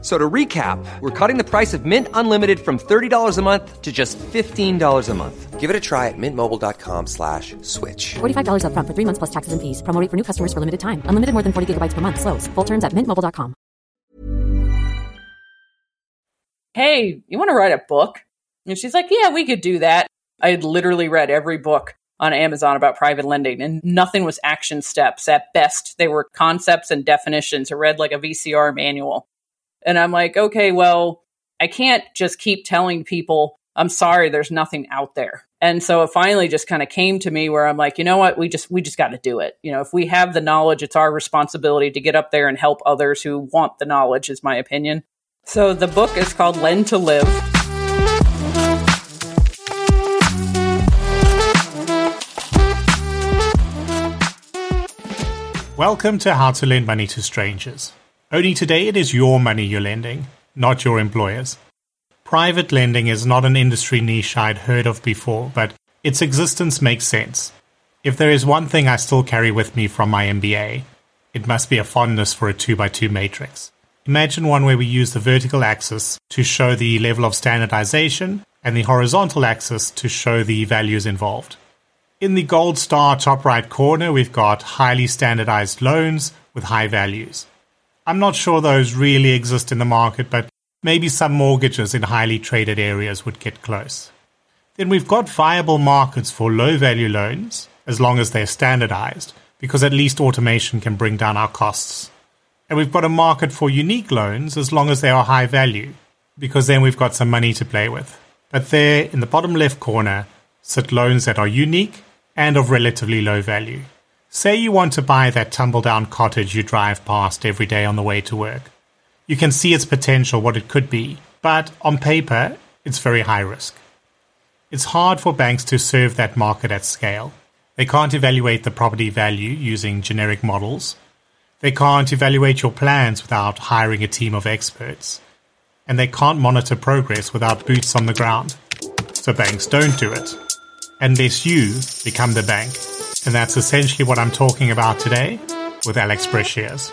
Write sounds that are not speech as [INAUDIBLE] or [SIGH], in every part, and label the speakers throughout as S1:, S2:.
S1: So to recap, we're cutting the price of Mint Unlimited from $30 a month to just $15 a month.
S2: Give it a try at mintmobile.com slash switch.
S3: $45 upfront for three months plus taxes and fees. Promo rate for new customers for limited time. Unlimited more than 40 gigabytes per month. Slows. Full terms at mintmobile.com.
S4: Hey, you want to write a book? And she's like, Yeah, we could do that. I had literally read every book on Amazon about private lending, and nothing was action steps. At best, they were concepts and definitions. I read like a VCR manual. And I'm like, okay, well, I can't just keep telling people, I'm sorry, there's nothing out there. And so it finally just kind of came to me where I'm like, you know what, we just we just got to do it. You know, if we have the knowledge, it's our responsibility to get up there and help others who want the knowledge, is my opinion. So the book is called Lend to Live.
S5: Welcome to How to Lend Money to Strangers. Only today it is your money you're lending, not your employer's. Private lending is not an industry niche I'd heard of before, but its existence makes sense. If there is one thing I still carry with me from my MBA, it must be a fondness for a 2x2 matrix. Imagine one where we use the vertical axis to show the level of standardization and the horizontal axis to show the values involved. In the gold star top right corner, we've got highly standardized loans with high values. I'm not sure those really exist in the market, but maybe some mortgages in highly traded areas would get close. Then we've got viable markets for low value loans, as long as they're standardized, because at least automation can bring down our costs. And we've got a market for unique loans, as long as they are high value, because then we've got some money to play with. But there, in the bottom left corner, sit loans that are unique and of relatively low value. Say you want to buy that tumble down cottage you drive past every day on the way to work. You can see its potential, what it could be, but on paper, it's very high risk. It's hard for banks to serve that market at scale. They can't evaluate the property value using generic models. They can't evaluate your plans without hiring a team of experts. And they can't monitor progress without boots on the ground. So banks don't do it. Unless you become the bank. And that's essentially what I'm talking about today with Alex Breshears.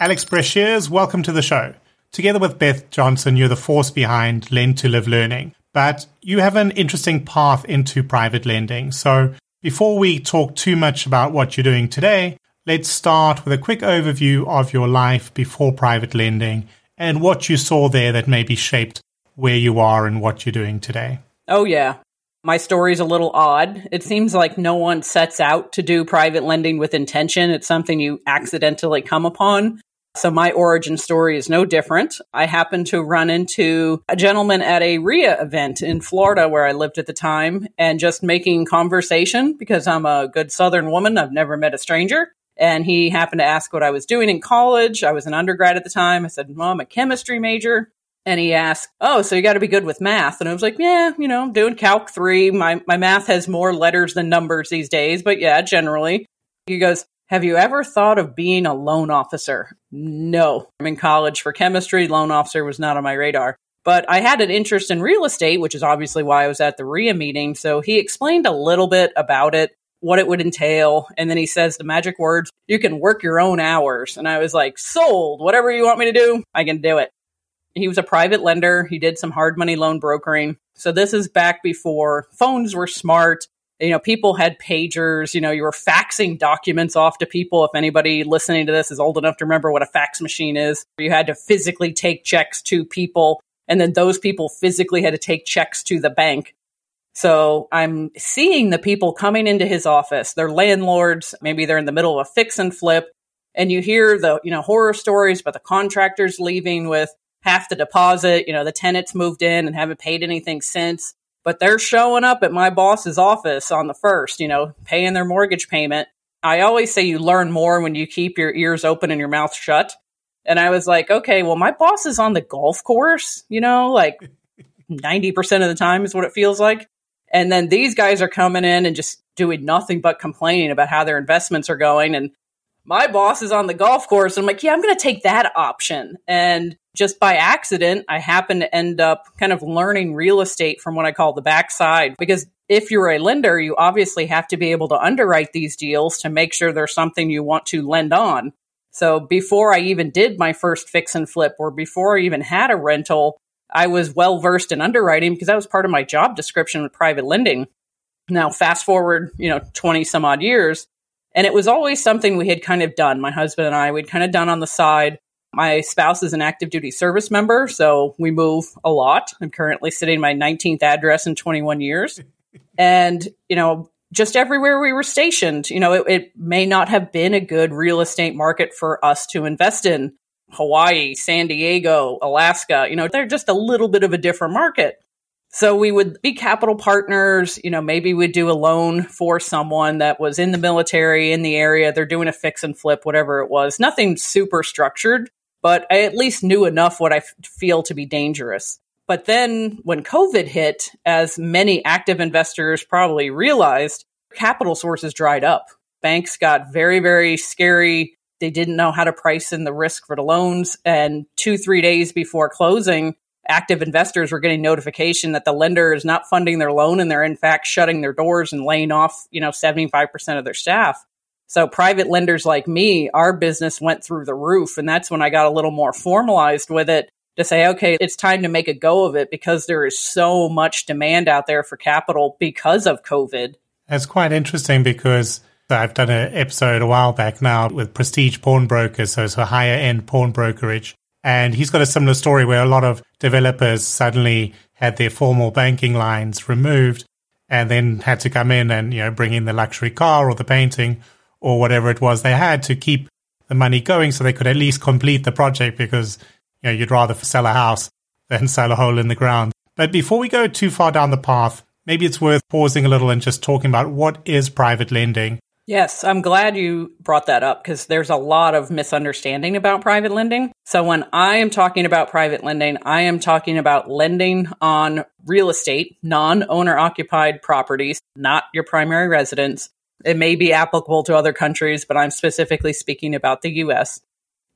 S5: Alex Breshears, welcome to the show. Together with Beth Johnson, you're the force behind Lend to Live Learning, but you have an interesting path into private lending. So before we talk too much about what you're doing today, let's start with a quick overview of your life before private lending and what you saw there that maybe shaped where you are and what you're doing today.
S4: Oh, yeah. My story's a little odd. It seems like no one sets out to do private lending with intention. It's something you accidentally come upon. So my origin story is no different. I happened to run into a gentleman at a RIA event in Florida where I lived at the time and just making conversation because I'm a good Southern woman. I've never met a stranger. And he happened to ask what I was doing in college. I was an undergrad at the time. I said, well, I'm a chemistry major. And he asked, Oh, so you got to be good with math. And I was like, Yeah, you know, I'm doing Calc 3. My, my math has more letters than numbers these days, but yeah, generally. He goes, have you ever thought of being a loan officer? No. I'm in college for chemistry. Loan officer was not on my radar. But I had an interest in real estate, which is obviously why I was at the RIA meeting. So he explained a little bit about it, what it would entail. And then he says the magic words, you can work your own hours. And I was like, sold. Whatever you want me to do, I can do it. He was a private lender. He did some hard money loan brokering. So this is back before phones were smart you know, people had pagers, you know, you were faxing documents off to people. If anybody listening to this is old enough to remember what a fax machine is, you had to physically take checks to people, and then those people physically had to take checks to the bank. So I'm seeing the people coming into his office. They're landlords. Maybe they're in the middle of a fix and flip. And you hear the, you know, horror stories about the contractors leaving with half the deposit. You know, the tenants moved in and haven't paid anything since but they're showing up at my boss's office on the first, you know, paying their mortgage payment. I always say you learn more when you keep your ears open and your mouth shut. And I was like, okay, well, my boss is on the golf course, you know, like [LAUGHS] 90% of the time is what it feels like. And then these guys are coming in and just doing nothing but complaining about how their investments are going. And my boss is on the golf course. And I'm like, yeah, I'm going to take that option. And just by accident, I happened to end up kind of learning real estate from what I call the backside. Because if you're a lender, you obviously have to be able to underwrite these deals to make sure there's something you want to lend on. So before I even did my first fix and flip or before I even had a rental, I was well versed in underwriting because that was part of my job description with private lending. Now, fast forward, you know, 20 some odd years, and it was always something we had kind of done. My husband and I, we'd kind of done on the side. My spouse is an active duty service member, so we move a lot. I'm currently sitting my 19th address in 21 years. [LAUGHS] and, you know, just everywhere we were stationed, you know, it, it may not have been a good real estate market for us to invest in. Hawaii, San Diego, Alaska, you know, they're just a little bit of a different market. So we would be capital partners, you know, maybe we'd do a loan for someone that was in the military in the area, they're doing a fix and flip, whatever it was. Nothing super structured, but I at least knew enough what I f- feel to be dangerous. But then when COVID hit, as many active investors probably realized, capital sources dried up. Banks got very, very scary. They didn't know how to price in the risk for the loans. And two, three days before closing, active investors were getting notification that the lender is not funding their loan and they're in fact shutting their doors and laying off, you know, 75% of their staff. So private lenders like me, our business went through the roof. And that's when I got a little more formalized with it to say, okay, it's time to make a go of it because there is so much demand out there for capital because of COVID.
S5: It's quite interesting because I've done an episode a while back now with Prestige Pawnbrokers, so it's a higher end pawn brokerage. And he's got a similar story where a lot of developers suddenly had their formal banking lines removed and then had to come in and, you know, bring in the luxury car or the painting or whatever it was they had to keep the money going so they could at least complete the project because, you know, you'd rather sell a house than [LAUGHS] sell a hole in the ground. But before we go too far down the path, maybe it's worth pausing a little and just talking about what is private lending
S4: Yes, I'm glad you brought that up because there's a lot of misunderstanding about private lending. So when I am talking about private lending, I am talking about lending on real estate, non owner occupied properties, not your primary residence. It may be applicable to other countries, but I'm specifically speaking about the US.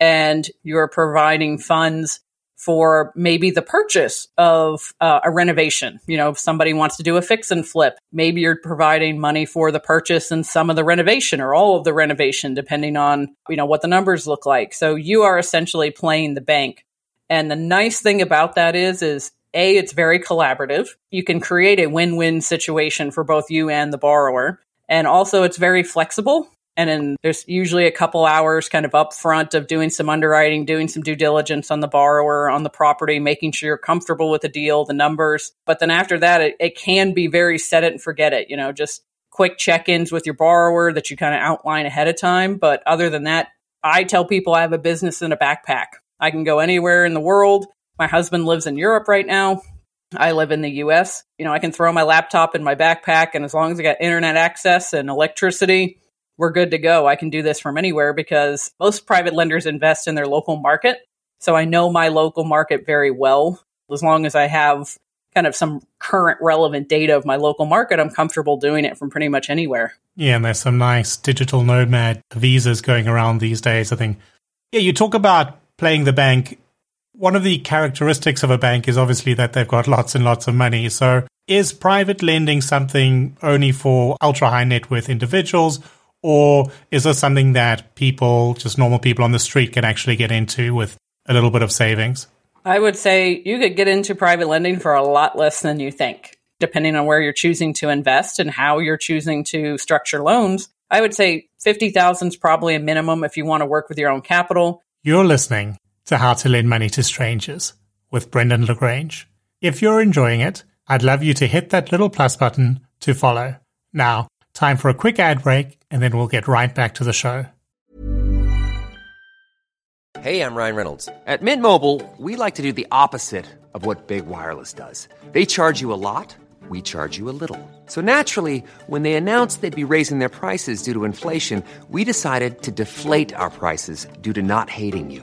S4: And you're providing funds for maybe the purchase of uh, a renovation. You know, if somebody wants to do a fix and flip, maybe you're providing money for the purchase and some of the renovation or all of the renovation, depending on, you know, what the numbers look like. So you are essentially playing the bank. And the nice thing about that is, is A, it's very collaborative. You can create a win-win situation for both you and the borrower. And also it's very flexible. And then there's usually a couple hours kind of upfront of doing some underwriting, doing some due diligence on the borrower, on the property, making sure you're comfortable with the deal, the numbers. But then after that, it, it can be very set it and forget it, you know, just quick check ins with your borrower that you kind of outline ahead of time. But other than that, I tell people I have a business in a backpack. I can go anywhere in the world. My husband lives in Europe right now. I live in the US. You know, I can throw my laptop in my backpack, and as long as I got internet access and electricity, we're good to go. I can do this from anywhere because most private lenders invest in their local market. So I know my local market very well. As long as I have kind of some current relevant data of my local market, I'm comfortable doing it from pretty much anywhere.
S5: Yeah, and there's some nice digital nomad visas going around these days, I think. Yeah, you talk about playing the bank. One of the characteristics of a bank is obviously that they've got lots and lots of money. So is private lending something only for ultra high net worth individuals? Or is this something that people, just normal people on the street, can actually get into with a little bit of savings?
S4: I would say you could get into private lending for a lot less than you think, depending on where you're choosing to invest and how you're choosing to structure loans. I would say 50,000 is probably a minimum if you want to work with your own capital.
S5: You're listening to How to Lend Money to Strangers with Brendan Le Grange. If you're enjoying it, I'd love you to hit that little plus button to follow. Now, Time for a quick ad break, and then we'll get right back to the show.
S2: Hey, I'm Ryan Reynolds.
S1: At Mint Mobile, we like to do the opposite of what Big Wireless does. They charge you a lot we charge you a little. So naturally, when they announced they'd be raising their prices due to inflation, we decided to deflate our prices due to not hating you.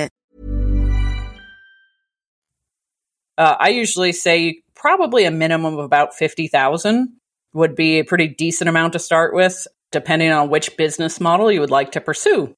S4: Uh, I usually say probably a minimum of about 50,000 would be a pretty decent amount to start with, depending on which business model you would like to pursue.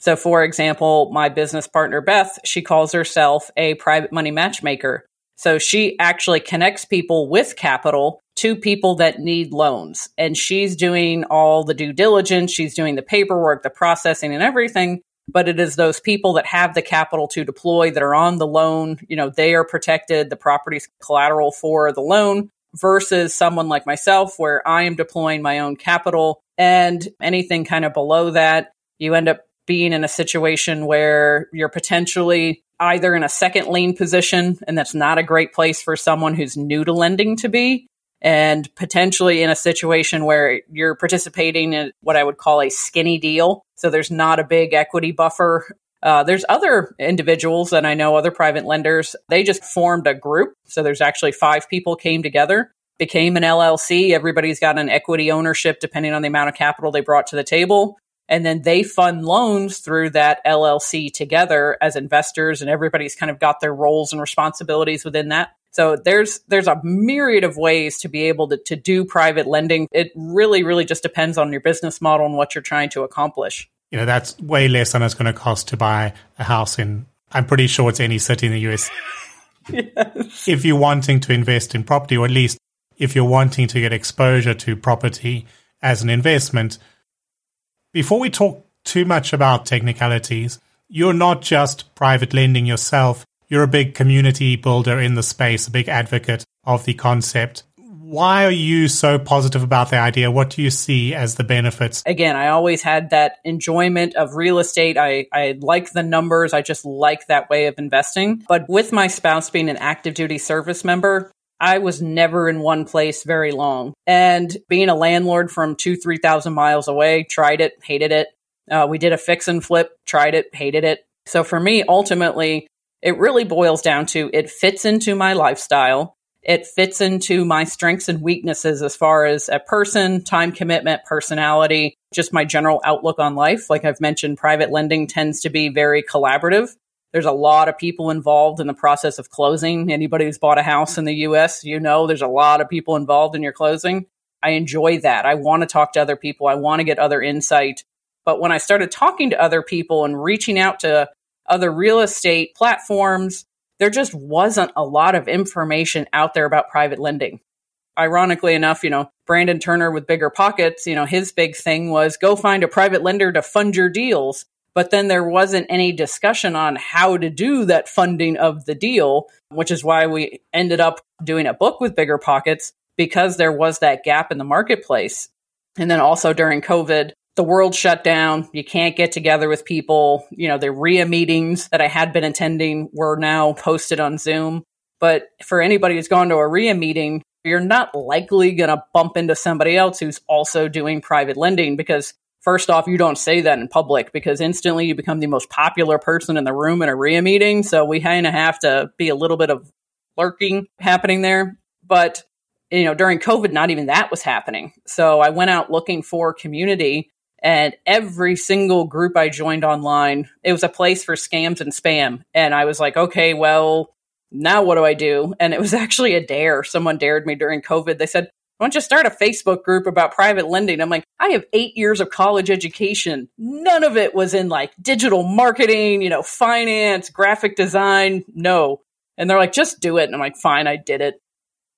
S4: So, for example, my business partner, Beth, she calls herself a private money matchmaker. So she actually connects people with capital to people that need loans. And she's doing all the due diligence, she's doing the paperwork, the processing, and everything but it is those people that have the capital to deploy that are on the loan. You know, they are protected, the property's collateral for the loan versus someone like myself where I am deploying my own capital and anything kind of below that, you end up being in a situation where you're potentially either in a second lien position, and that's not a great place for someone who's new to lending to be, and potentially in a situation where you're participating in what I would call a skinny deal. So there's not a big equity buffer. Uh, there's other individuals, and I know other private lenders, they just formed a group. So there's actually five people came together, became an LLC. Everybody's got an equity ownership depending on the amount of capital they brought to the table. And then they fund loans through that LLC together as investors, and everybody's kind of got their roles and responsibilities within that. So there's there's a myriad of ways to be able to, to do private lending. It really, really just depends on your business model and what you're trying to accomplish.
S5: You know, that's way less than it's going to cost to buy a house in I'm pretty sure it's any city in the US. [LAUGHS] yes. If you're wanting to invest in property, or at least if you're wanting to get exposure to property as an investment, before we talk too much about technicalities, you're not just private lending yourself you're a big community builder in the space, a big advocate of the concept. Why are you so positive about the idea? What do you see as the benefits?
S4: Again, I always had that enjoyment of real estate. I, I like the numbers. I just like that way of investing. But with my spouse being an active duty service member, I was never in one place very long. And being a landlord from two, 3,000 miles away, tried it, hated it. Uh, we did a fix and flip, tried it, hated it. So for me, ultimately, it really boils down to it fits into my lifestyle. It fits into my strengths and weaknesses as far as a person, time commitment, personality, just my general outlook on life. Like I've mentioned, private lending tends to be very collaborative. There's a lot of people involved in the process of closing. Anybody who's bought a house in the US, you know, there's a lot of people involved in your closing. I enjoy that. I want to talk to other people. I want to get other insight. But when I started talking to other people and reaching out to other real estate platforms, there just wasn't a lot of information out there about private lending. Ironically enough, you know, Brandon Turner with Bigger Pockets, you know, his big thing was go find a private lender to fund your deals. But then there wasn't any discussion on how to do that funding of the deal, which is why we ended up doing a book with Bigger Pockets because there was that gap in the marketplace. And then also during COVID, the world shut down. You can't get together with people. You know, the RIA meetings that I had been attending were now posted on Zoom. But for anybody who's gone to a RIA meeting, you're not likely going to bump into somebody else who's also doing private lending because first off, you don't say that in public because instantly you become the most popular person in the room in a RIA meeting. So we kind of have to be a little bit of lurking happening there. But, you know, during COVID, not even that was happening. So I went out looking for community and every single group I joined online, it was a place for scams and spam. And I was like, okay, well, now what do I do? And it was [LAUGHS] actually a dare. Someone dared me during COVID. They said, why don't you start a Facebook group about private lending? I'm like, I have eight years of college education. None of it was in like digital marketing, you know, finance, graphic design. No. And they're like, just do it. And I'm like, fine, I did it.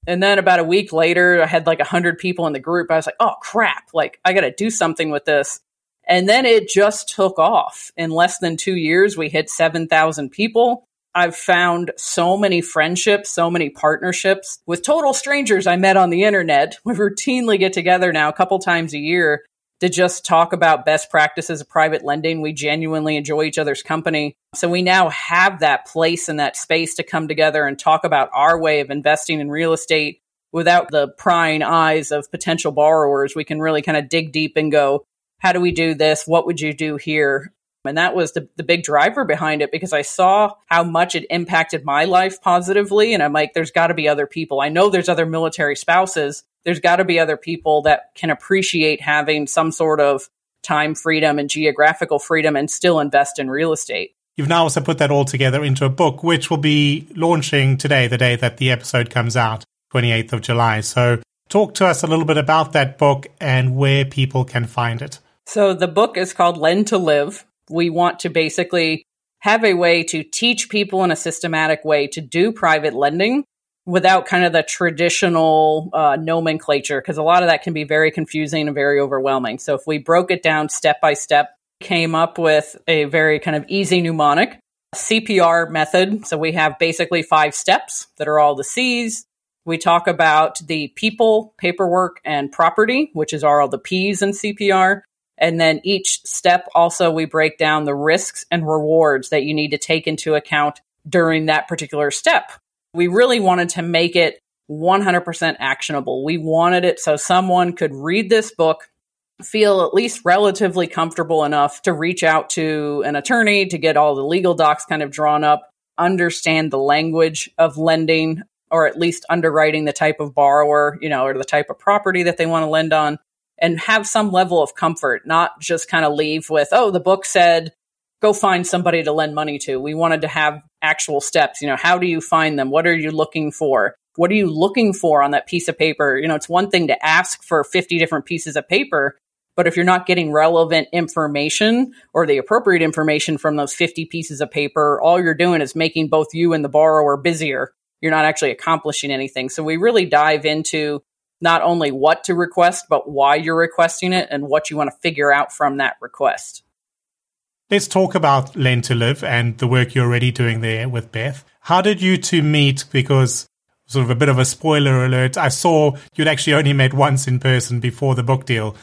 S4: And then about a week later, I had like 100 people in the group. I was like, oh crap, like I got to do something with this. And then it just took off. In less than two years, we hit 7,000 people. I've found so many friendships, so many partnerships with total strangers I met on the internet. [LAUGHS] We routinely get together now a couple times a year to just talk about best practices of private lending. We genuinely enjoy each other's company. So we now have that place and that space to come together and talk about our way of investing in real estate without the prying eyes of potential borrowers. We can really kind of dig deep and go, how do we do this? What would you do here? And that was the, the big driver behind it because I saw how much it impacted my life positively. And I'm like, there's got to be other people. I know there's other military spouses. There's got to be other people that can appreciate having some sort of time freedom and geographical freedom and still invest in real estate.
S5: You've now also put that all together into a book, which will be launching today, the day that the episode comes out, 28th of July. So talk to us a little bit about that book and where people can find it.
S4: So the book is called Lend to Live we want to basically have a way to teach people in a systematic way to do private lending without kind of the traditional uh, nomenclature, because a lot of that can be very confusing and very overwhelming. So if we broke it down step by step, came up with a very kind of easy mnemonic CPR method. So we have basically five steps that are all the C's. We talk about the people, paperwork, and property, which is all the P's in CPR. And then each step also we break down the risks and rewards that you need to take into account during that particular step. We really wanted to make it 100% actionable. We wanted it so someone could read this book, feel at least relatively comfortable enough to reach out to an attorney to get all the legal docs kind of drawn up, understand the language of lending or at least underwriting the type of borrower, you know, or the type of property that they want to lend on and have some level of comfort, not just kind of leave with, oh, the book said go find somebody to lend money to. We wanted to have actual steps. You know, how do you find them? What are you looking for? What are you looking for on that piece of paper? You know, it's one thing to ask for 50 different pieces of paper, but if you're not getting relevant information or the appropriate information from those 50 pieces of paper, all you're doing is making both you and the borrower busier. You're not actually accomplishing anything. So we really dive into not only what to request, but why you're requesting it and what you want to figure out from that request.
S5: Let's talk about Lend to Live and the work you're already doing there with Beth. How did you two meet? Because sort of a bit of a spoiler alert, I saw you'd actually only met once in person before the book deal.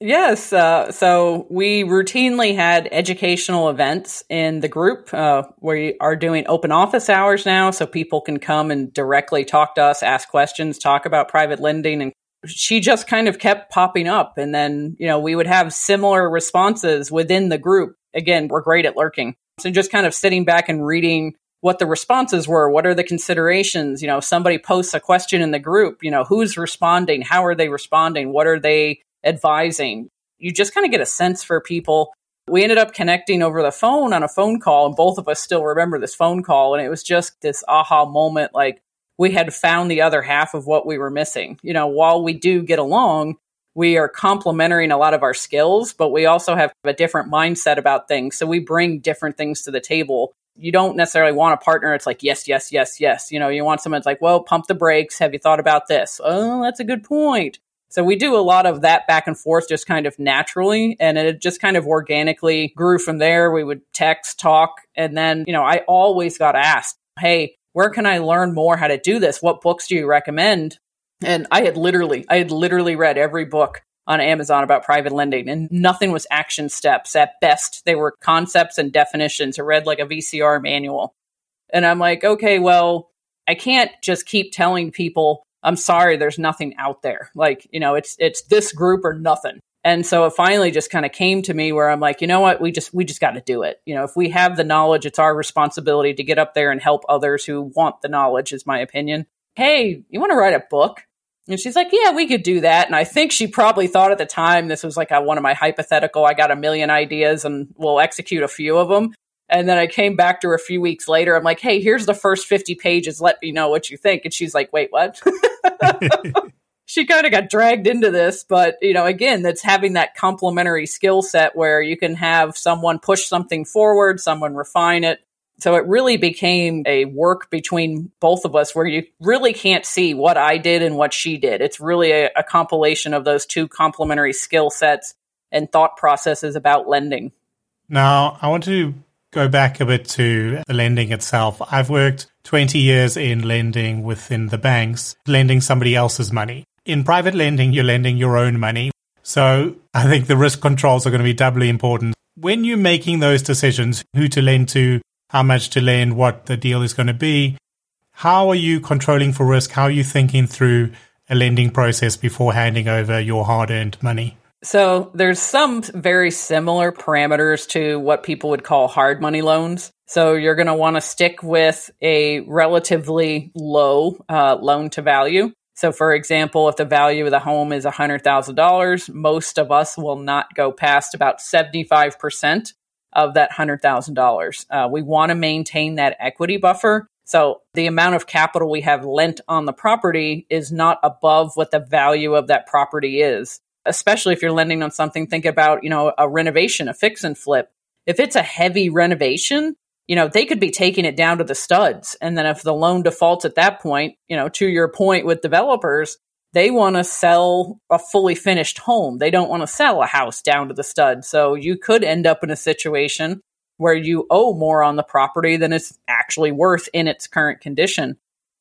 S4: Yes. Uh, so we routinely had educational events in the group. Uh, we are doing open office hours now, so people can come and directly talk to us, ask questions, talk about private lending. And she just kind of kept popping up. And then, you know, we would have similar responses within the group. Again, we're great at lurking. So just kind of sitting back and reading what the responses were. What are the considerations? You know, somebody posts a question in the group, you know, who's responding? How are they responding? What are they advising. You just kind of get a sense for people. We ended up connecting over the phone on a phone call, and both of us still remember this phone call. And it was just this aha moment like we had found the other half of what we were missing. You know, while we do get along, we are complementing a lot of our skills, but we also have a different mindset about things. So we bring different things to the table. You don't necessarily want a partner. It's like, yes, yes, yes, yes. You know, you want someone that's like, well, pump the brakes. Have you thought about this? Oh, that's a good point. So we do a lot of that back and forth just kind of naturally. And it just kind of organically grew from there. We would text, talk. And then, you know, I always got asked, Hey, where can I learn more how to do this? What books do you recommend? And I had literally, I had literally read every book on Amazon about private lending and nothing was action steps. At best, they were concepts and definitions. I read like a VCR manual. And I'm like, okay, well, I can't just keep telling people I'm sorry, there's nothing out there. Like, you know, it's it's this group or nothing. And so it finally just kind of came to me where I'm like, you know what, we just we just got to do it. You know, if we have the knowledge, it's our responsibility to get up there and help others who want the knowledge, is my opinion. Hey, you want to write a book? And she's like, yeah, we could do that. And I think she probably thought at the time this was like a, one of my hypothetical, I got a million ideas and we'll execute a few of them. And then I came back to her a few weeks later. I'm like, hey, here's the first 50 pages. Let me know what you think. And she's like, wait, what? [LAUGHS] she kind of got dragged into this. But, you know, again, that's having that complementary skill set where you can have someone push something forward, someone refine it. So it really became a work between both of us where you really can't see what I did and what she did. It's really a, a compilation of those two complementary skill sets and thought processes about lending.
S5: Now, I want to go back a bit to the lending itself. I've worked 20 years in lending within the banks, lending somebody else's money. In private lending, you're lending your own money. So I think the risk controls are going to be doubly important. When you're making those decisions, who to lend to, how much to lend, what the deal is going to be, how are you controlling for risk? How are you thinking through a lending process before handing over your hard earned money?
S4: So there's some very similar parameters to what people would call hard money loans. So you're going to want to stick with a relatively low uh, loan to value. So, for example, if the value of the home is $100,000, most of us will not go past about 75% of that $100,000. Uh, we want to maintain that equity buffer. So, the amount of capital we have lent on the property is not above what the value of that property is. Especially if you're lending on something, think about, you know, a renovation, a fix and flip. If it's a heavy renovation, you know, they could be taking it down to the studs. And then if the loan defaults at that point, you know, to your point with developers, they want to sell a fully finished home. They don't want to sell a house down to the stud. So you could end up in a situation where you owe more on the property than it's actually worth in its current condition.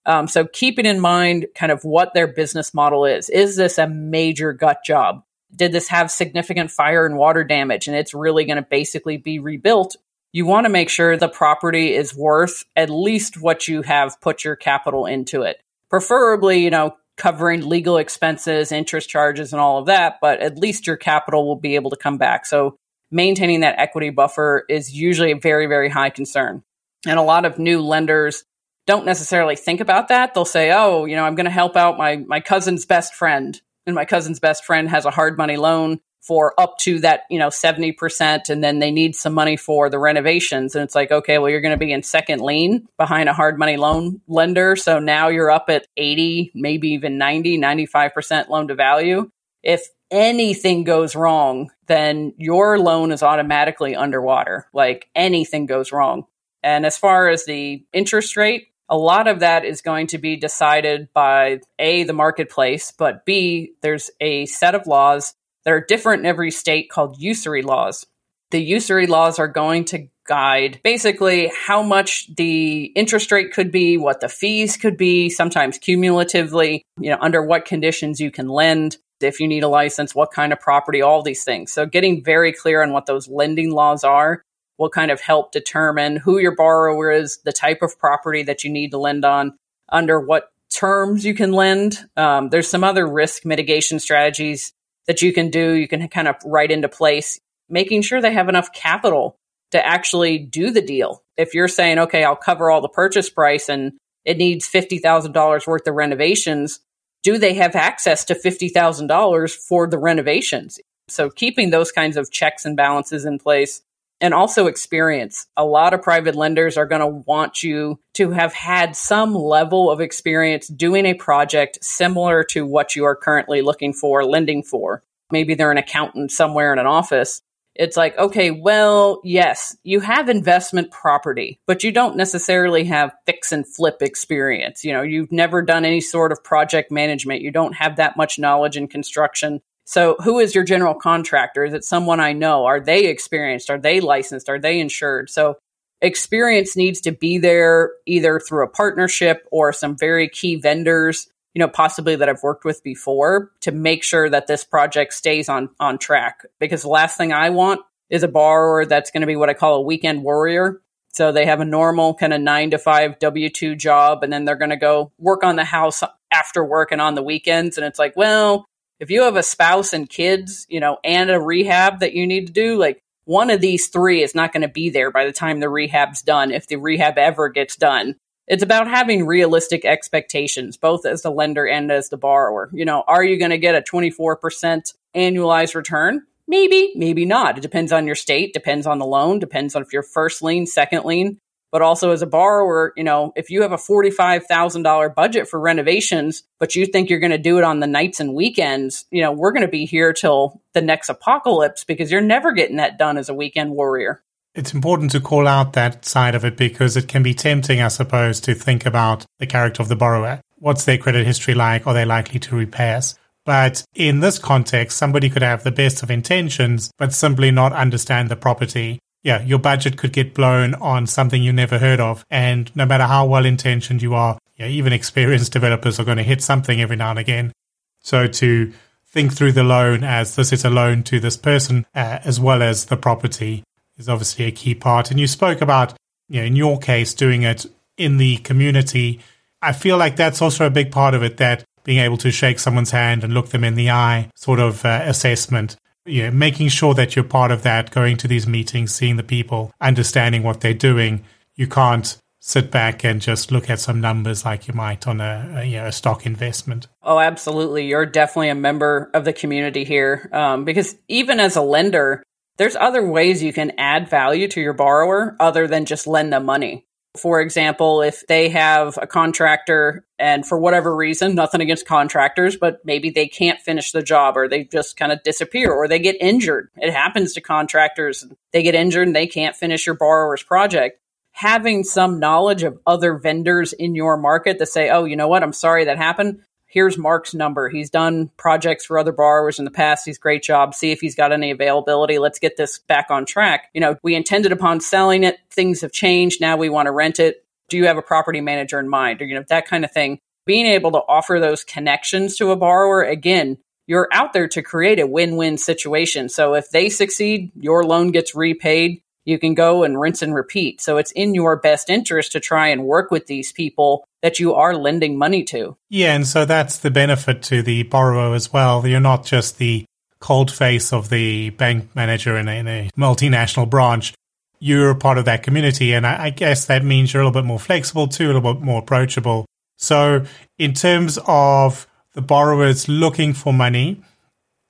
S4: Um, so keeping in mind kind of what their business model is. Is this a major gut job? Did this have significant fire and water damage and it's really going to basically be rebuilt? you want to make sure the property is worth at least what you have put your capital into it. Preferably, you know, covering legal expenses, interest charges, and all of that, but at least your capital will be able to come back. So maintaining that equity buffer is usually a very, very high concern. And a lot of new lenders don't necessarily think about that. They'll say, oh, you know, I'm going to help out my, my cousin's best friend. And my cousin's best friend has a hard money loan for up to that, you know, 70%. And then they need some money for the renovations. And it's like, okay, well, you're going to be in second lien behind a hard money loan lender. So now you're up at 80, maybe even 90, 95% loan to value. If anything goes wrong, then your loan is automatically underwater. Like anything goes wrong. And as far as the interest rate, a lot of that is going to be decided by A, the marketplace, but B, there's a set of laws that are different in every state called usury laws. The usury laws are going to guide basically how much the interest rate could be, what the fees could be, sometimes cumulatively, you know, under what conditions you can lend, if you need a license, what kind of property, all these things. So getting very clear on what those lending laws are will kind of help determine who your borrower is, the type of property that you need to lend on, under what terms you can lend. Um, there's some other risk mitigation strategies that you can do, you can kind of write into place, making sure they have enough capital to actually do the deal. If you're saying, okay, I'll cover all the purchase price and it needs $50,000 worth of renovations, do they have access to $50,000 for the renovations? So keeping those kinds of checks and balances in place and also experience. A lot of private lenders are going to want you to have had some level of experience doing a project similar to what you are currently looking for, lending for. Maybe they're an accountant somewhere in an office. It's like, okay, well, yes, you have investment property, but you don't necessarily have fix and flip experience. You know, you've never done any sort of project management. You don't have that much knowledge in construction. So, who is your general contractor? Is it someone I know? Are they experienced? Are they licensed? Are they insured? So, experience needs to be there either through a partnership or some very key vendors, you know, possibly that I've worked with before to make sure that this project stays on on track. Because the last thing I want is a borrower that's going to be what I call a weekend warrior. So they have a normal kind of nine to five W 2 job, and then they're going to go work on the house after work and on the weekends. And it's like, well, if you have a spouse and kids, you know, and a rehab that you need to do, like one of these three is not going to be there by the time the rehab's done, if the rehab ever gets done. It's about having realistic expectations, both as the lender and as the borrower. You know, are you going to get a 24% annualized return? Maybe, maybe not. It depends on your state, depends on the loan, depends on if you're first lien, second lien but also as a borrower, you know, if you have a $45,000 budget for renovations, but you think you're going to do it on the nights and weekends, you know, we're going to be here till the next apocalypse because you're never getting that done as a weekend warrior.
S5: It's important to call out that side of it because it can be tempting, I suppose, to think about the character of the borrower. What's their credit history like? Are they likely to repay us? But in this context, somebody could have the best of intentions, but simply not understand the property. Yeah, your budget could get blown on something you never heard of. And no matter how well intentioned you are, yeah, even experienced developers are going to hit something every now and again. So to think through the loan as this is a loan to this person uh, as well as the property is obviously a key part. And you spoke about, you know, in your case, doing it in the community. I feel like that's also a big part of it that being able to shake someone's hand and look them in the eye sort of uh, assessment. You know, making sure that you're part of that, going to these meetings, seeing the people, understanding what they're doing. You can't sit back and just look at some numbers like you might on a, a you know a stock investment.
S4: Oh, absolutely! You're definitely a member of the community here um, because even as a lender, there's other ways you can add value to your borrower other than just lend them money. For example, if they have a contractor and for whatever reason, nothing against contractors, but maybe they can't finish the job or they just kind of disappear or they get injured. It happens to contractors. They get injured and they can't finish your borrower's project. Having some knowledge of other vendors in your market to say, oh, you know what? I'm sorry that happened here's Mark's number. He's done projects for other borrowers in the past. He's great job. See if he's got any availability. Let's get this back on track. You know, we intended upon selling it. Things have changed. Now we want to rent it. Do you have a property manager in mind? Or, you know, that kind of thing. Being able to offer those connections to a borrower, again, you're out there to create a win win situation. So if they succeed, your loan gets repaid you can go and rinse and repeat. So it's in your best interest to try and work with these people that you are lending money to.
S5: Yeah, and so that's the benefit to the borrower as well. You're not just the cold face of the bank manager in a, in a multinational branch. You're a part of that community, and I, I guess that means you're a little bit more flexible too, a little bit more approachable. So, in terms of the borrowers looking for money,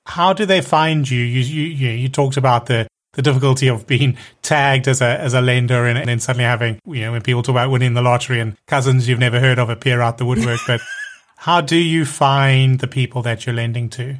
S5: how do they find you? You, you, you talked about the the difficulty of being tagged as a as a lender and, and then suddenly having you know when people talk about winning the lottery and cousins you've never heard of appear out the woodwork. but [LAUGHS] how do you find the people that you're lending to?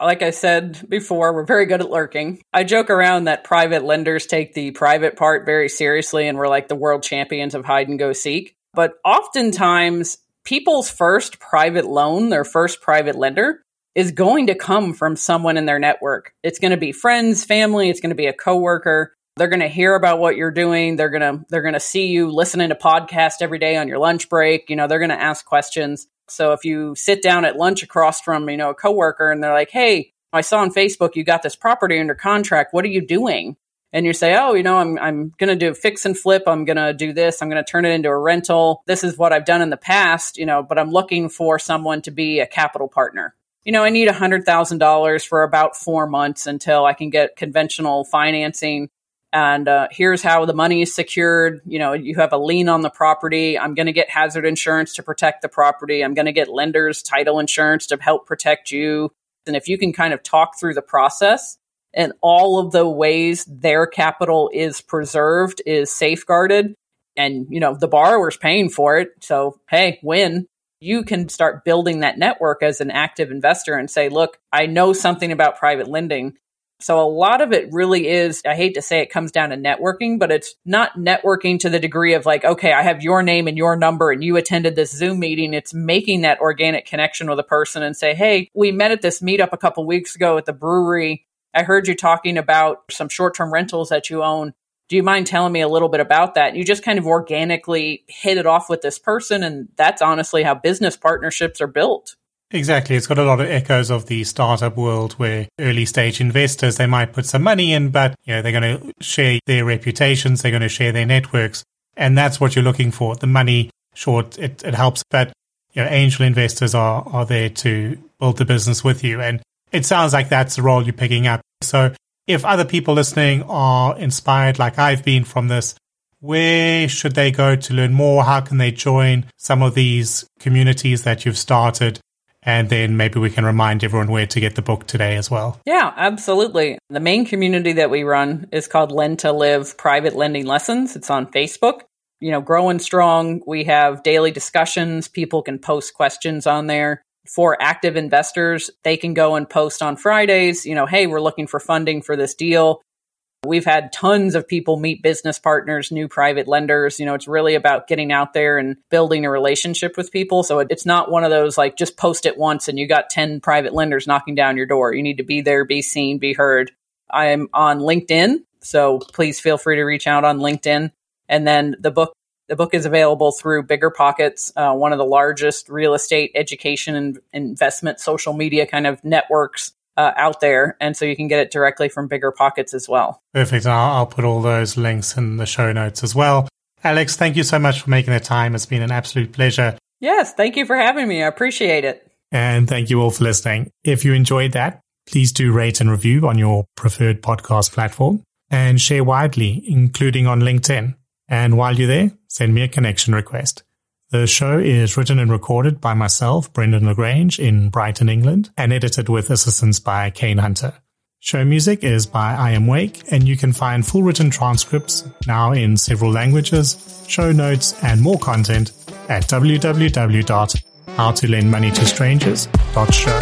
S4: Like I said before, we're very good at lurking. I joke around that private lenders take the private part very seriously and we're like the world champions of hide and go seek. But oftentimes, people's first private loan, their first private lender, is going to come from someone in their network. It's going to be friends, family, it's going to be a coworker. They're going to hear about what you're doing. They're going to they're going to see you listening to podcast every day on your lunch break. You know, they're going to ask questions. So if you sit down at lunch across from, you know, a coworker and they're like, "Hey, I saw on Facebook you got this property under contract. What are you doing?" and you say, "Oh, you know, I'm I'm going to do fix and flip. I'm going to do this. I'm going to turn it into a rental. This is what I've done in the past, you know, but I'm looking for someone to be a capital partner." You know, I need $100,000 for about four months until I can get conventional financing. And uh, here's how the money is secured. You know, you have a lien on the property. I'm going to get hazard insurance to protect the property. I'm going to get lenders title insurance to help protect you. And if you can kind of talk through the process and all of the ways their capital is preserved, is safeguarded, and, you know, the borrower's paying for it. So, hey, win you can start building that network as an active investor and say, look, I know something about private lending. So a lot of it really is, I hate to say it comes down to networking, but it's not networking to the degree of like, okay, I have your name and your number and you attended this Zoom meeting. It's making that organic connection with a person and say, hey, we met at this meetup a couple weeks ago at the brewery. I heard you talking about some short term rentals that you own do you mind telling me a little bit about that? You just kind of organically hit it off with this person. And that's honestly how business partnerships are built.
S5: Exactly. It's got a lot of echoes of the startup world where early stage investors, they might put some money in, but you know, they're going to share their reputations. They're going to share their networks. And that's what you're looking for. The money, short, it, it helps, but you know, angel investors are, are there to build the business with you. And it sounds like that's the role you're picking up. So if other people listening are inspired like I've been from this, where should they go to learn more? How can they join some of these communities that you've started? And then maybe we can remind everyone where to get the book today as well.
S4: Yeah, absolutely. The main community that we run is called Lend to Live Private Lending Lessons. It's on Facebook. You know, growing strong. We have daily discussions. People can post questions on there for active investors, they can go and post on Fridays, you know, hey, we're looking for funding for this deal. We've had tons of people meet business partners, new private lenders. You know, it's really about getting out there and building a relationship with people. So it's not one of those like just post it once and you got 10 private lenders knocking down your door. You need to be there, be seen, be heard. I'm on LinkedIn. So please feel free to reach out on LinkedIn. And then the book, the book is available through Bigger Pockets, uh, one of the largest real estate education and investment social media kind of networks uh, out there. And so you can get it directly from Bigger Pockets as well.
S5: Perfect. I'll, I'll put all those links in the show notes as well. Alex, thank you so much for making the time. It's been an absolute pleasure.
S4: Yes, thank you for having me. I appreciate it.
S5: And thank you all for listening. If you enjoyed that, please do rate and review on your preferred podcast platform and share widely, including on LinkedIn. And while you're there, send me a connection request. The show is written and recorded by myself, Brendan Le Grange, in Brighton, England, and edited with assistance by Kane Hunter. Show music is by I Am Wake, and you can find full written transcripts now in several languages, show notes, and more content at www.howtolendmoneytostrangers.show.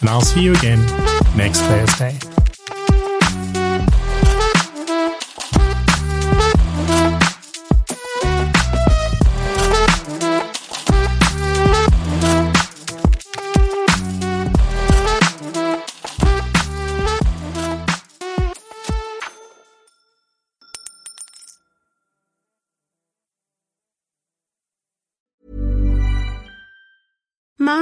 S5: And I'll see you again next Thursday.